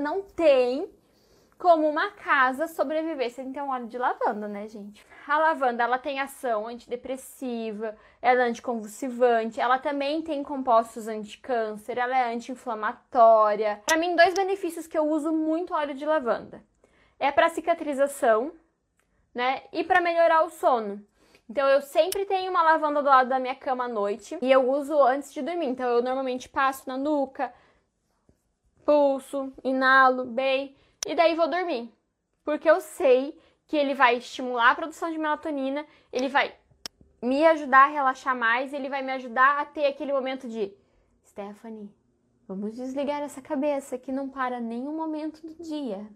Não tem como uma casa sobreviver sem ter um óleo de lavanda, né, gente? A lavanda, ela tem ação antidepressiva, ela é anticonvulsivante, ela também tem compostos anticâncer, ela é anti-inflamatória. Para mim, dois benefícios que eu uso muito óleo de lavanda. É para cicatrização, né? E para melhorar o sono. Então eu sempre tenho uma lavanda do lado da minha cama à noite e eu uso antes de dormir. Então eu normalmente passo na nuca, pulso, inalo, bem e daí vou dormir. Porque eu sei que ele vai estimular a produção de melatonina, ele vai me ajudar a relaxar mais, ele vai me ajudar a ter aquele momento de Stephanie, vamos desligar essa cabeça que não para nenhum momento do dia.